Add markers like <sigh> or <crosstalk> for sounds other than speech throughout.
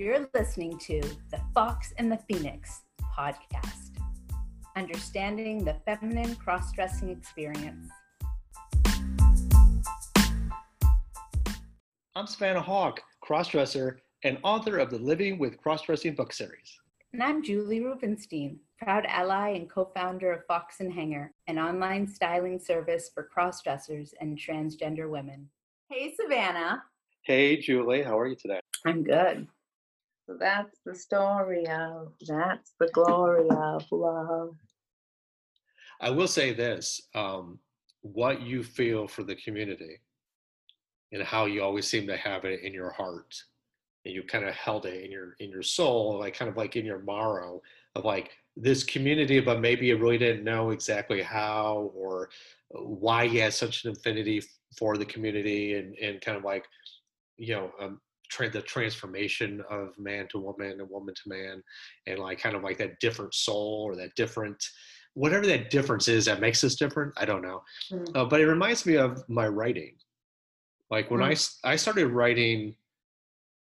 You're listening to the Fox and the Phoenix podcast, understanding the feminine cross dressing experience. I'm Savannah Hauk, crossdresser and author of the Living with Crossdressing book series. And I'm Julie Rubenstein, proud ally and co founder of Fox and Hanger, an online styling service for crossdressers and transgender women. Hey, Savannah. Hey, Julie, how are you today? I'm good. That's the story of, that's the glory of love. I will say this um, what you feel for the community and how you always seem to have it in your heart and you kind of held it in your in your soul like kind of like in your marrow of like this community but maybe you really didn't know exactly how or why you had such an affinity for the community and and kind of like you know um, tra- the transformation of man to woman and woman to man and like kind of like that different soul or that different whatever that difference is that makes us different i don't know. Mm. uh, but it reminds me of my writing. Like when mm. i i started writing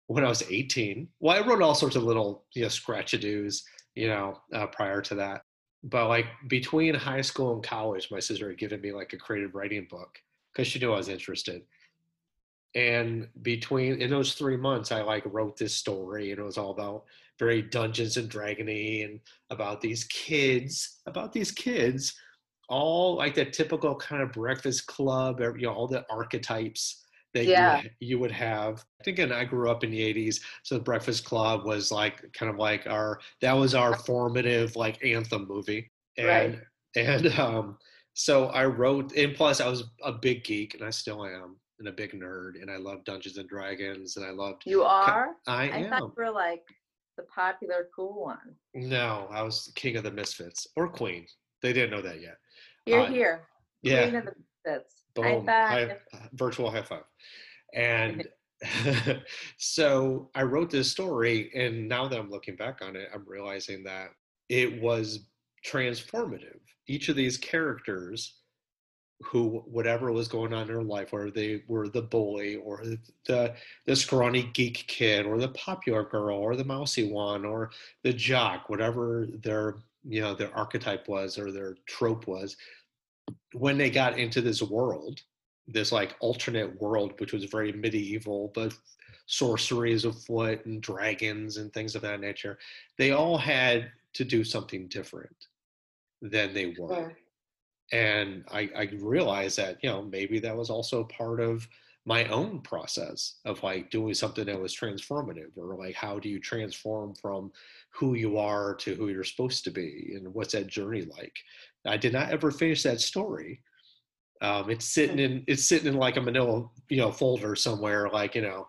when i was 18 well i wrote all sorts of little you know scratchadoos you know uh, prior to that. But like between high school and college my sister had given me like a creative writing book because she knew i was interested and between in those three months i like wrote this story and it was all about very dungeons and dragony and about these kids about these kids all like that typical kind of breakfast club you know all the archetypes that yeah. you, you would have i think and i grew up in the 80s so the breakfast club was like kind of like our that was our formative like anthem movie and right. and um so i wrote and plus i was a big geek and i still am and a big nerd, and I love Dungeons and Dragons, and I loved. You are. I, I am. thought you were like the popular cool one. No, I was king of the misfits or queen. They didn't know that yet. You're uh, here. Yeah. Queen of the misfits. Boom. High, virtual high five. And <laughs> <laughs> so I wrote this story, and now that I'm looking back on it, I'm realizing that it was transformative. Each of these characters who whatever was going on in their life, whether they were the bully or the the scrawny geek kid or the popular girl or the mousy one or the jock, whatever their you know their archetype was or their trope was, when they got into this world, this like alternate world, which was very medieval, but sorceries afoot and dragons and things of that nature, they all had to do something different than they were and I, I realized that you know maybe that was also part of my own process of like doing something that was transformative or like how do you transform from who you are to who you're supposed to be and what's that journey like? I did not ever finish that story. Um, it's sitting in it's sitting in like a manila you know folder somewhere like you know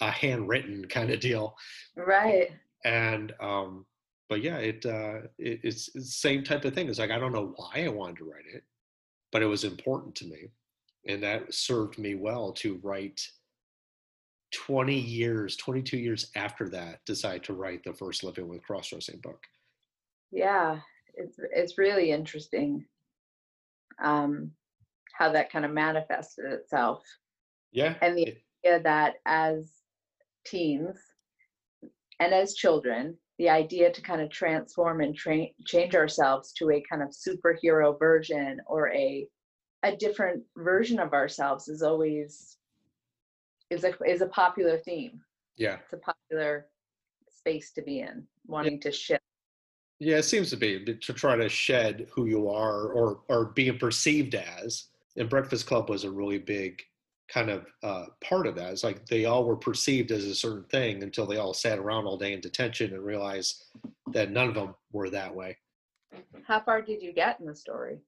a handwritten kind of deal. Right. And um but yeah, it, uh, it it's, it's the same type of thing. It's like I don't know why I wanted to write it, but it was important to me, and that served me well to write. 20 years, 22 years after that, decide to write the first Living with Crossdressing book. Yeah, it's it's really interesting um, how that kind of manifested itself. Yeah, and the idea that as teens and as children, the idea to kind of transform and tra- change ourselves to a kind of superhero version or a a different version of ourselves is always is a is a popular theme. Yeah, it's a popular space to be in, wanting yeah. to shift. Yeah, it seems to be to try to shed who you are or or being perceived as. And Breakfast Club was a really big kind of uh, part of that. It's like they all were perceived as a certain thing until they all sat around all day in detention and realized that none of them were that way. How far did you get in the story?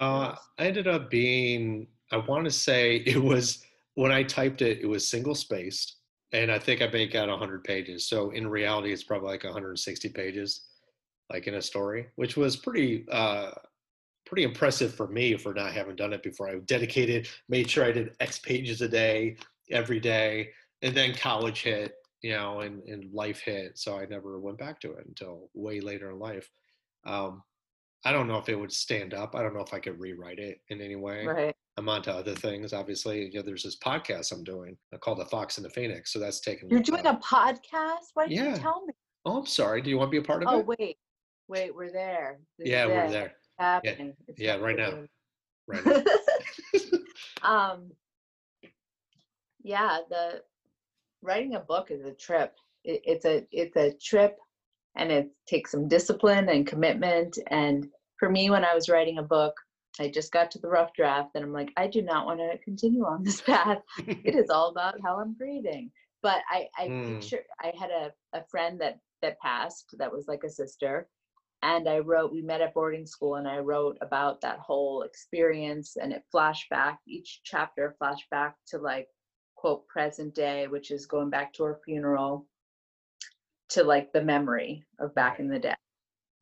Uh, I ended up being, I want to say <laughs> it was, when I typed it, it was single spaced. And I think I made out 100 pages. So in reality, it's probably like 160 pages, like in a story, which was pretty uh, pretty impressive for me for not having done it before. I dedicated, made sure I did X pages a day every day, and then college hit, you know, and, and life hit. So I never went back to it until way later in life. Um, I don't know if it would stand up. I don't know if I could rewrite it in any way. Right. I'm on to other things. Obviously, you know, there's this podcast I'm doing called The Fox and the Phoenix. So that's taking. You're doing a podcast? Why didn't Yeah. you tell me? Oh, I'm sorry. Do you want to be a part of Oh, it? Oh, wait. Wait, we're there. This yeah, we're it. there happening. It's Yeah, right now. right <laughs> now. <laughs> um yeah the writing a book is a trip it, it's a it's a trip and it takes some discipline and commitment and for me when i was writing a book i just got to the rough draft and i'm like i do not want to continue on this <laughs> path it is all about how i'm breathing but i i Mm. picture i had a, a friend that that passed that was like a sister and i wrote we met at boarding school and i wrote about that whole experience and it flashed back each chapter flashed back to like quote present day which is going back to her funeral to like the memory of back in the day.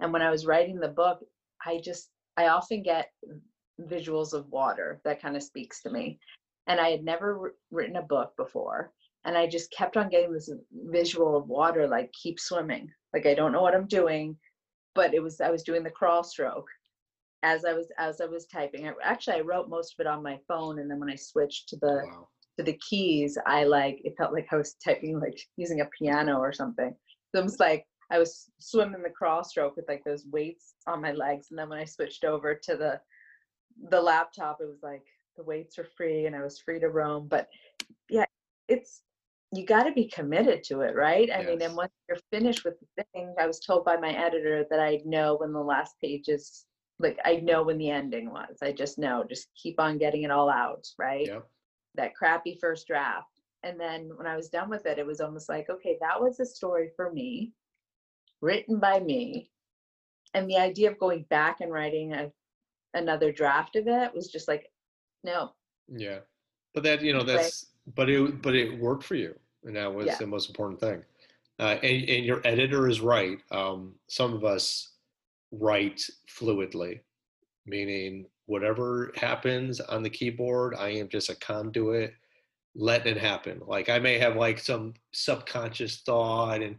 And when i was writing the book i just i often get visuals of water that kind of speaks to me. And i had never written a book before and i just kept on getting this visual of water like keep swimming. Like i don't know what i'm doing but it was i was doing the crawl stroke as i was as i was typing I, actually i wrote most of it on my phone and then when i switched to the wow. to the keys i like it felt like i was typing like using a piano or something so it was like i was swimming the crawl stroke with like those weights on my legs and then when i switched over to the the laptop it was like the weights are free and i was free to roam but yeah it's you got to be committed to it right i mean and once you're finished with the thing i was told by my editor that i know when the last page is like i know when the ending was i just know just keep on getting it all out right Yep. that crappy first draft. And then when I was done with it, it was almost like, okay, that was a story for me, written by me. And the idea of going back and writing a, another draft of it was just like, no, Yeah. But that, you know, that's, but it, but it worked for you. And that was Yeah. the most important thing. Uh, and, and your editor is right. Um, some of us write fluidly, meaning whatever happens on the keyboard, I am just a conduit letting it happen. Like I may have like some subconscious thought and,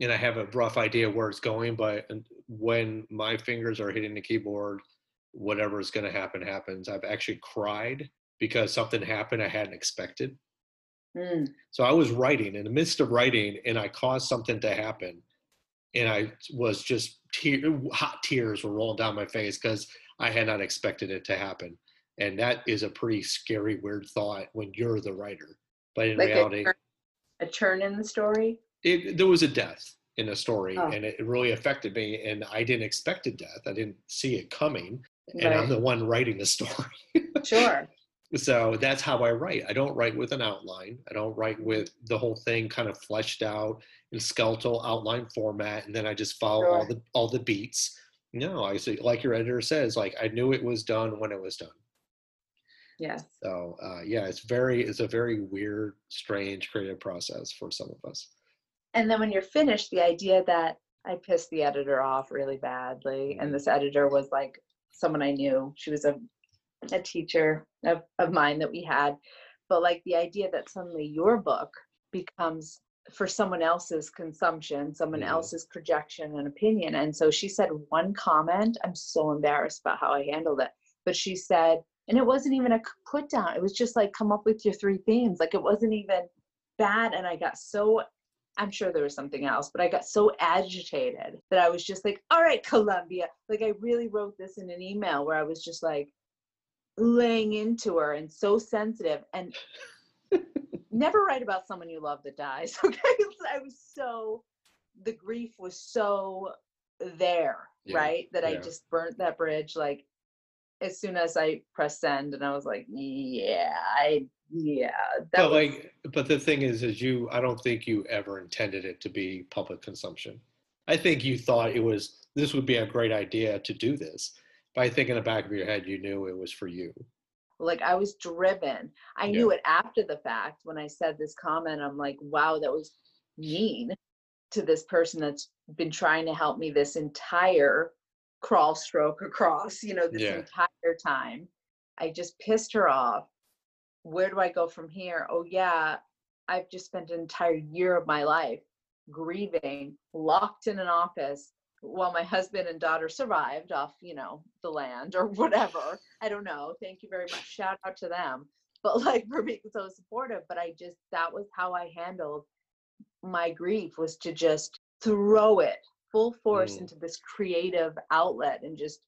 and I have a rough idea where it's going, but when my fingers are hitting the keyboard, whatever is going to happen happens. I've actually cried because something happened I hadn't expected. Mm, So I was writing in the midst of writing, and I caused something to happen, and I was just tear, hot tears were rolling down my face because I had not expected it to happen, and that is a pretty scary, weird thought when you're the writer. But in like a reality, turn, a turn in the story. it, there was a death in the story, Oh. and it really affected me, and I didn't expect a death. I didn't see it coming, and I'm the one writing the story. <laughs> Sure. So that's how I write. I don't write with an outline. I don't Mm-hmm. write with the whole thing kind of fleshed out in skeletal outline format, and then I just follow all the all the beats. No, I say like your editor says, like I knew it was done when it was done. Yes. So uh, yeah, it's very it's a very weird, strange creative process for some of us. And then when you're finished, the idea that I pissed the editor off really badly, and this editor was like someone I knew. She was a a teacher of, of mine that we had. But like the idea that suddenly your book becomes for someone else's consumption, someone Mhm. else's projection and opinion. And so she said one comment. I'm so embarrassed about how I handled it. But she said, and it wasn't even a put down. It was just like come up with your three themes. Like it wasn't even bad. And I got so I'm sure there was something else, but I got so agitated that I was just like, all right, Columbia. Like I really wrote this in an email where I was just like laying into her and so sensitive and <laughs> never write about someone you love that dies. <laughs> Okay. I was so the grief was so there, Yeah, right? That I just burnt that bridge like as soon as I pressed send and I was like, yeah, I yeah. That but was, like, but the thing is, is you. I don't think you ever intended it to be public consumption. I think you thought it was this would be a great idea to do this. I think in the back of your head, you knew it was for you. like I was driven. I Yeah. knew it after the fact when I said this comment. I'm like, wow, that was mean to this person that's been trying to help me this entire crawl stroke across, you know, this Yeah. entire time. I just pissed her off. Where do I go from here? Oh, yeah, I've just spent an entire year of my life grieving, locked in an office while my husband and daughter survived off, you know, the land or <laughs> whatever. I don't know. Thank you very much. Shout out to them. <laughs> But like for being so supportive. But I just that was how I handled my grief was to just throw it full force Mm. into this creative outlet and just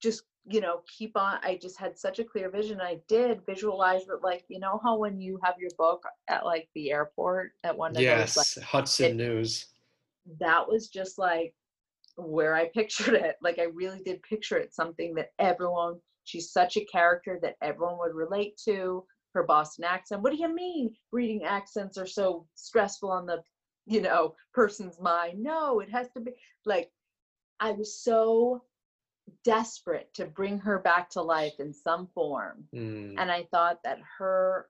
just you know keep on i just had such a clear vision i did visualize it like you know how when you have your book at like the airport at one of yes, those like Hudson it- News. That was just like where I <laughs> pictured it. Like I really did picture it something that everyone, she's such a character that everyone would relate to. Her Boston accent. What do you mean reading accents are so stressful on the, you know, person's mind? No, it has to be like I was so desperate to bring her back to life in some form. Mm, And I thought that her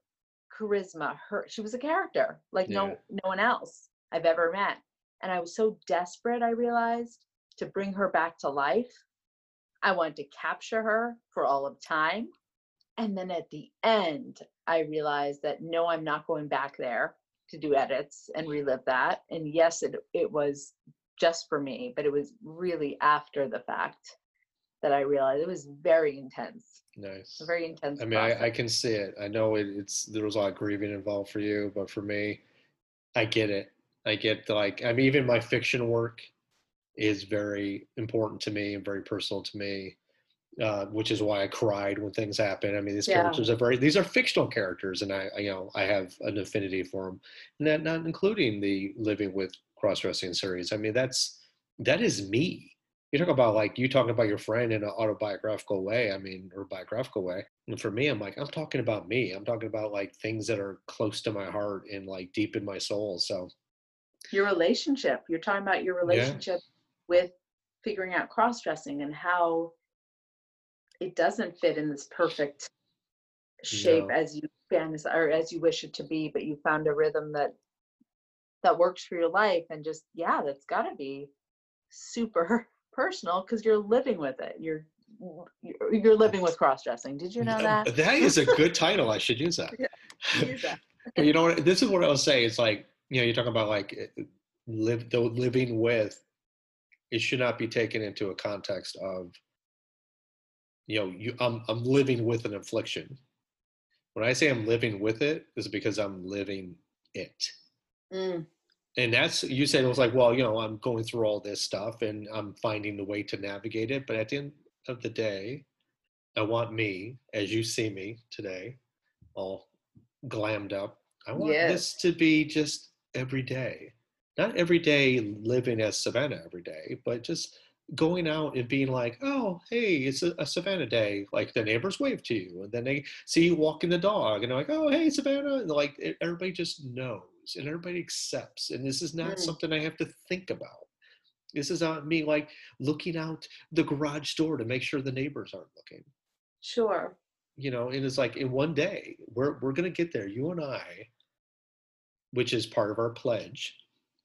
charisma, her she was a character like Yeah. no no one else I've ever met and I was so desperate, I realized, to bring her back to life. I wanted to capture her for all of time. And then at the end, I realized that no, I'm not going back there to do edits and relive that. And yes, it, it was just for me, but it was really after the fact that I realized it was very intense, nice. very intense. I mean, I, I can see it. I know it, it's there was a lot of grieving involved for you, but for me, I get it. I get like. I mean, even my fiction work is very important to me and very personal to me, uh, which is why I cried when things happen. I mean, these Yeah. characters are very. These are fictional characters, and I, I, you know, I have an affinity for them, and that not including the living with cross dressing series. I mean, that's that is me you talk about like you talking about your friend in an autobiographical way i mean or biographical way and for me i'm like i'm talking about me i'm talking about like things that are close to my heart and like deep in my soul so your relationship. You're talking about your relationship with figuring out cross dressing and how it doesn't fit in this perfect shape No. as you or as you wish it to be, but you found a rhythm that that works for your life and just yeah, that's gotta be super <laughs> personal because you're living with it. You're you're living with cross dressing. Did you know that? that is a good <laughs> title i should use that Use that. <laughs> but you know what this is what i'll say it's like you know you're talking about like eh, live the living with it should not be taken into a context of you know you i'm i'm living with an affliction. When i say i'm living with it is because i'm living it. Mm, and that's you said it was like well you know i'm going through all this stuff and i'm finding the way to navigate it but at the end of the day i want me as you see me today all glammed up i want Yes. this to be just every day. Not every day living as savannah every day but just going out and being like oh hey it's a, a savannah day. Like the neighbors wave to you and then they see you walking the dog and they're like oh hey savannah. And like e- everybody just knows and everybody accepts and this is not Mm. something i have to think about. This is not me like looking out the garage door to make sure the neighbors aren't looking. Sure. you know and it's like in one day we're we're going to get there you and i which is part of our pledge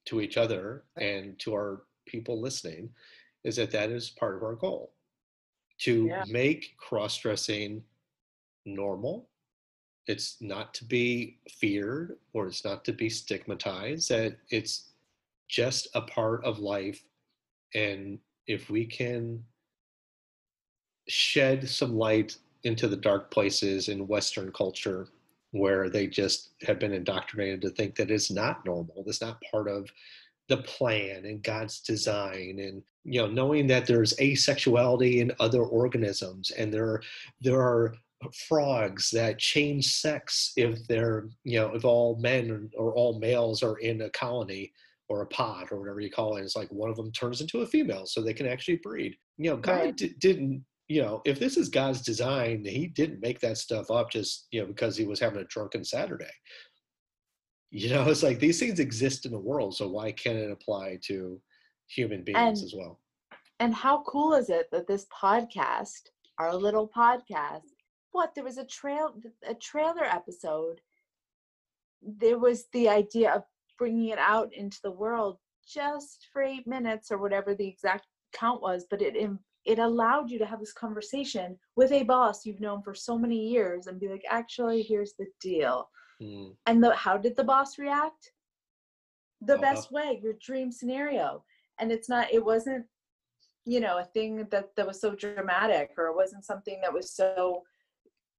to each other and to our people listening is that that is part of our goal to Yeah. make cross-dressing normal. It's not to be feared or it's not to be stigmatized that it's just a part of life. And if we can shed some light into the dark places in western culture where they just have been indoctrinated to think that it's not normal it's not part of the plan and god's design and you know knowing that there's asexuality in other organisms and there there are frogs that change sex if they're you know if all men or all males are in a colony or a pod or whatever you call it it's like one of them turns into a female so they can actually breed you know god Right. di- didn't you know if this is god's design he didn't make that stuff up just you know because he was having a drunken saturday you know <laughs> it's like these things exist in the world so why can't it apply to human beings And- as well And how cool is it that this podcast, our little podcast, what there was a trail a trailer episode. There was the idea of bringing it out into the world just for 8 minutes or whatever the exact count was, but it it allowed you to have this conversation with a boss you've known for so many years and be like, "Actually, here's the deal." Mm, And the how did the boss react? The Uh-huh. best way, your dream scenario. and it's not it wasn't you know a thing that that was so dramatic or it wasn't something that was so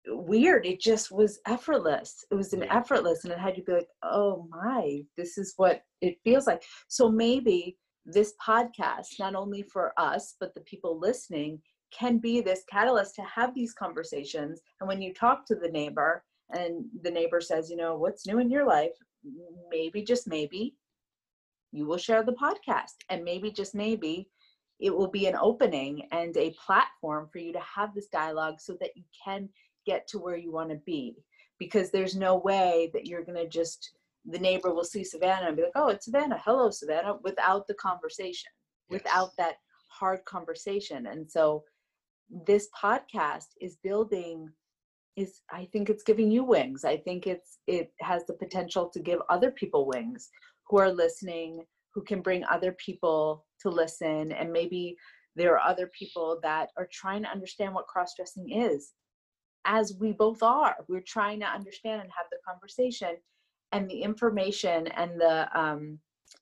weird it just was effortless it was an effortless and it had you be like oh my this is what it feels like so maybe this podcast not only for us but the people listening can be this catalyst to have these conversations. And when you talk to the neighbor and the neighbor says you know what's new in your life? Maybe just maybe you will share the podcast. And maybe just maybe it will be an opening and a platform for you to have this dialogue so that you can get to where you want to be. Because there's no way that you're going to just the neighbor will see savannah and be like oh it's savannah. Hello savannah without the conversation Yes. without that hard conversation. And so this podcast is building is i think it's giving you wings. I think it's it has the potential to give other people wings who are listening who can bring other people to listen and maybe there are other people that are trying to understand what cross-dressing is. As we both are we're trying to understand and have the conversation and the information and the um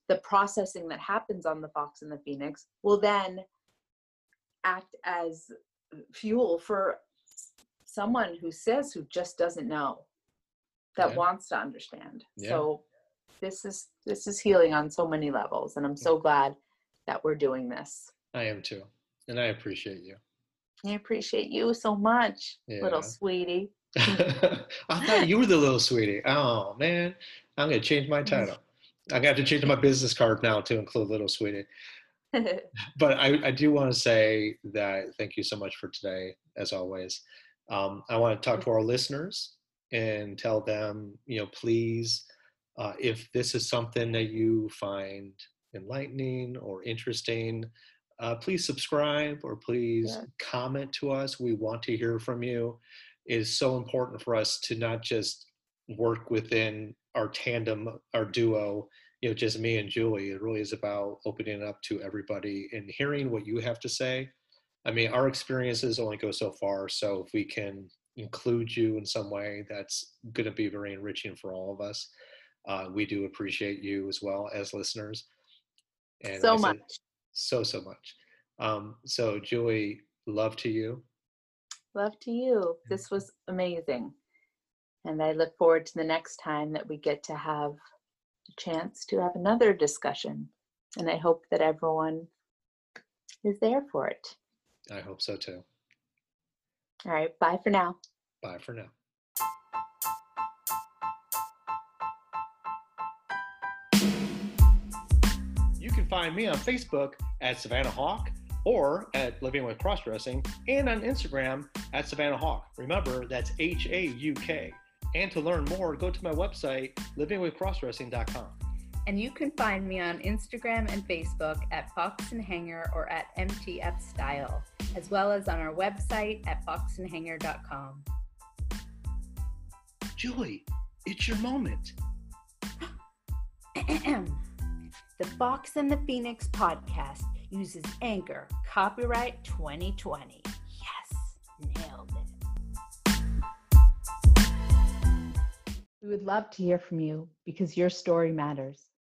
the processing that happens on the fox and the phoenix will then act as fuel for someone who says who just doesn't know that Yeah. wants to understand Yeah. so this is this is healing on so many levels and i'm so glad that we're doing this I am too. And I appreciate you. i appreciate you so much Yeah. little sweetie <laughs> I thought you were the little sweetie. Oh man, I'm gonna change my title. I'm gonna have to change my business card now to include little sweetie. <laughs> But I, I do want to say that thank you so much for today, as always. Um, I want to talk to our listeners and tell them, you know, please, uh, if this is something that you find enlightening or interesting, uh, please subscribe or please Yeah. comment to us. We want to hear from you. Is so important for us to not just work within our tandem, our duo, you know, just me and Julie. It really is about opening it up to everybody and hearing what you have to say. I mean, our experiences only go so far. So if we can include you in some way, that's going to be very enriching for all of us. Uh, we do appreciate you as well as listeners. And so much so so much. Um, so Julie, love to you. Love to you. This was amazing. And i look forward to the next time that we get to have a chance to have another discussion. And i hope that everyone is there for it. I hope so too. all right. Bye for now. Bye for now. You can find me on Facebook at Savannah Hauk or at Living with Crossdressing and on Instagram at Savannah Hauk. Remember, that's H A U K. And to learn more, go to my website, livingwithcrossdressing.com. And you can find me on Instagram and Facebook at Fox and Hanger or at MTF Style, as well as on our website at foxandhanger.com. Julie, it's your moment. <gasps> the Fox and the Phoenix podcast uses Anchor, copyright 2020. Yes, nailed it. We would love to hear from you because your story matters.